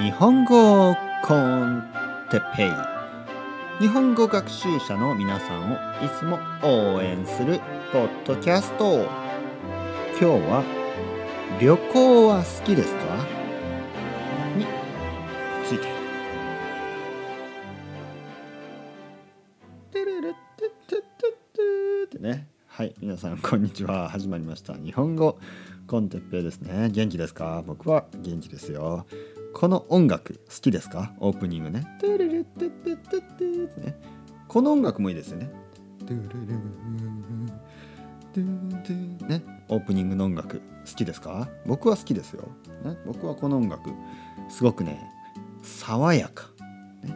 日本語コンテペイ。日本語学習者の皆さんをいつも応援するポッドキャスト。今日は旅行は好きですか？について。てね。はい。皆さんこんにちは。始まりました。日本語コンテッペイですね。元気ですか？僕は元気ですよ。この音楽好きですか？オープニングね。この音楽もいいですよね。ね、オープニングの音楽好きですか僕は好きですよ、ね。僕はこの音楽すごくね爽やか、ね、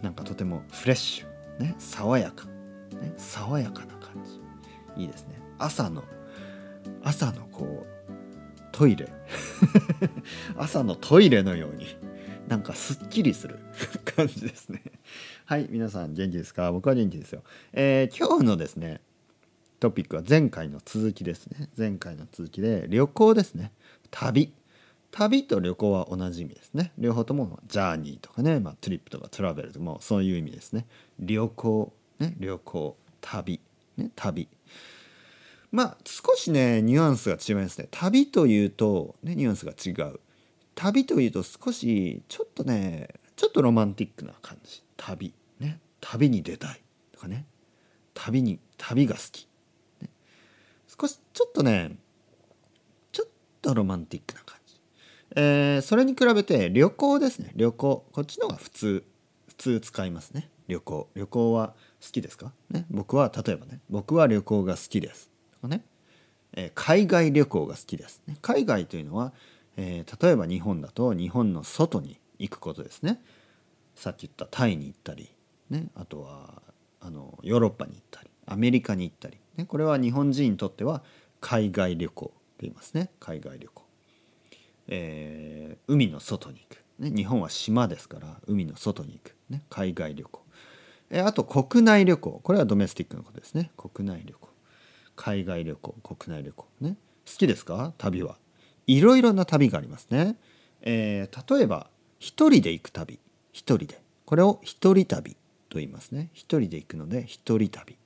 なんかとてもフレッシュ、ね、爽やか、ね、爽やかな感じいいですね朝の朝のこうトイレ。朝のトイレのようになんかすっきりする 感じですね。はい皆さん元気ですか？僕は元気ですよ、えー、今日のですねトピックは前回の続きですね。前回の続きで旅行ですね。旅。旅と旅行は同じ意味ですね。両方ともジャーニーとかね、まあ、トリップとかトラベルとかもそういう意味ですね。旅行ね旅行。旅。ね旅。まあ少しねニュアンスが違いますね。旅というと、ね、ニュアンスが違う。旅というと少しちょっとねちょっとロマンティックな感じ。旅ね。旅に出たい。とかね。旅に旅が好き、ね、少しちょっとねちょっとロマンティックな感じ、えー、それに比べて旅行ですね。旅行。こっちの方が普通。普通使いますね。旅行。旅行は好きですか？ね。僕は例えばね。僕は旅行が好きです。ね、えー、海外旅行が好きです、ね、海外というのは、えー、例えば日本だと日本の外に行くことですね。さっき言ったタイに行ったり、ね、あとはあのヨーロッパに行ったりアメリカに行ったり、ね、これは日本人にとっては海外旅行と言いますね。海外旅行、えー、海の外に行く、ね、日本は島ですから海の外に行く、ね、海外旅行、えー、あと国内旅行。これはドメスティックのことですね。国内旅行。海外旅行国内旅行。ね。好きですか？旅は。いろいろな旅がありますね、えー、例えば一人で行く旅。一人で。これを一人旅と言いますね。一人で行くので一人旅。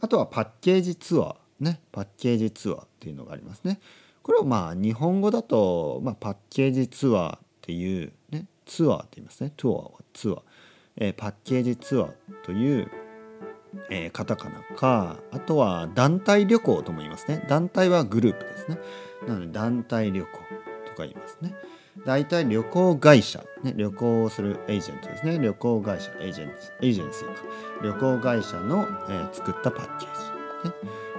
あとはパッケージツアー。ね。パッケージツアーっていうのがありますね。これをまあ日本語だと、まあ、パッケージツアーっていう、ね、ツアーって言いますね。ツアーはツアー、えー、パッケージツアーというえー、カタカナかあとは団体旅行とも言いますね。団体はグループですね。なので団体旅行とか言いますね。大体旅行会社、ね、旅行をするエージェントですね。旅行会社エージェンエージェンシーか。旅行会社の、えー、作ったパッケージ、ね、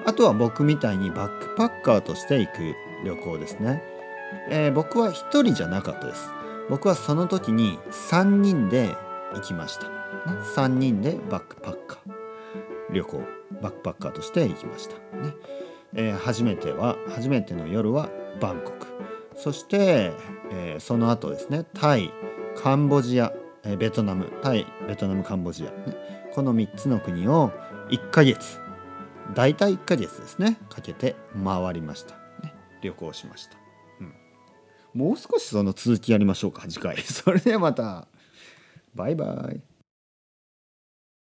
あとは僕みたいにバックパッカーとして行く旅行ですね、えー、僕は一人じゃなかったです。僕はその時に3人で行きました、ね、3人でバックパッカー。旅行バックパッカーとして行きました。ね、えー、初めては初めての夜はバンコク。そして、えー、その後ですねタイカンボジア、えー、ベトナム。タイベトナムカンボジア、ね、この3つの国を1ヶ月大体1ヶ月ですねかけて回りました、ね、旅行しました、うん、もう少しその続きやりましょうか次回。それではまた。バイバイ。